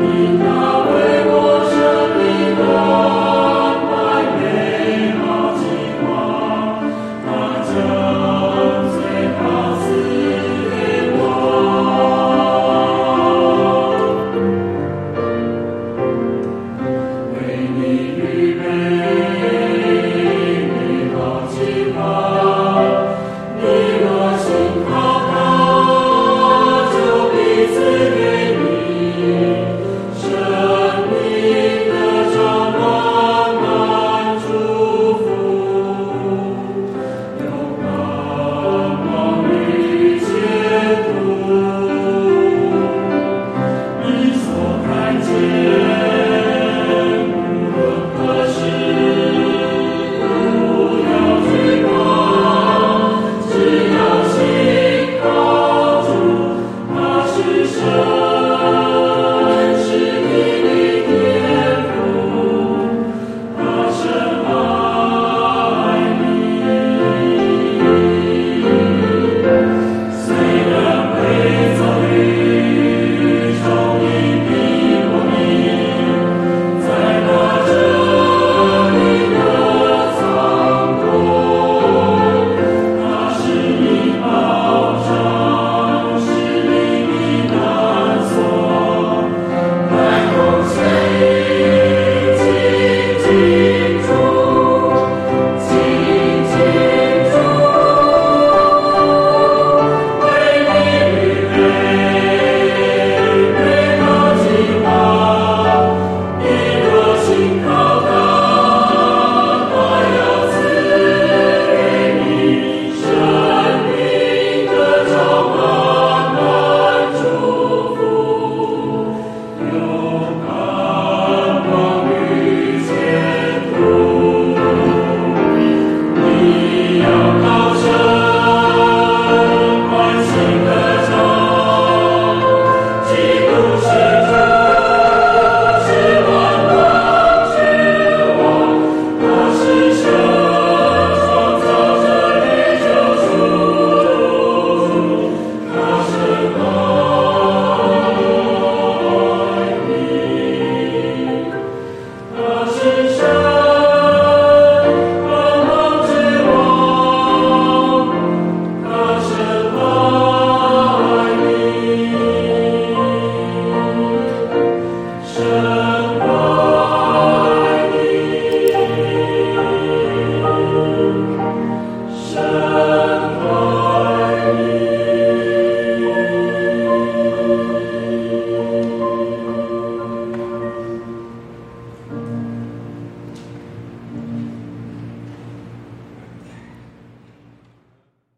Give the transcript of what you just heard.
In our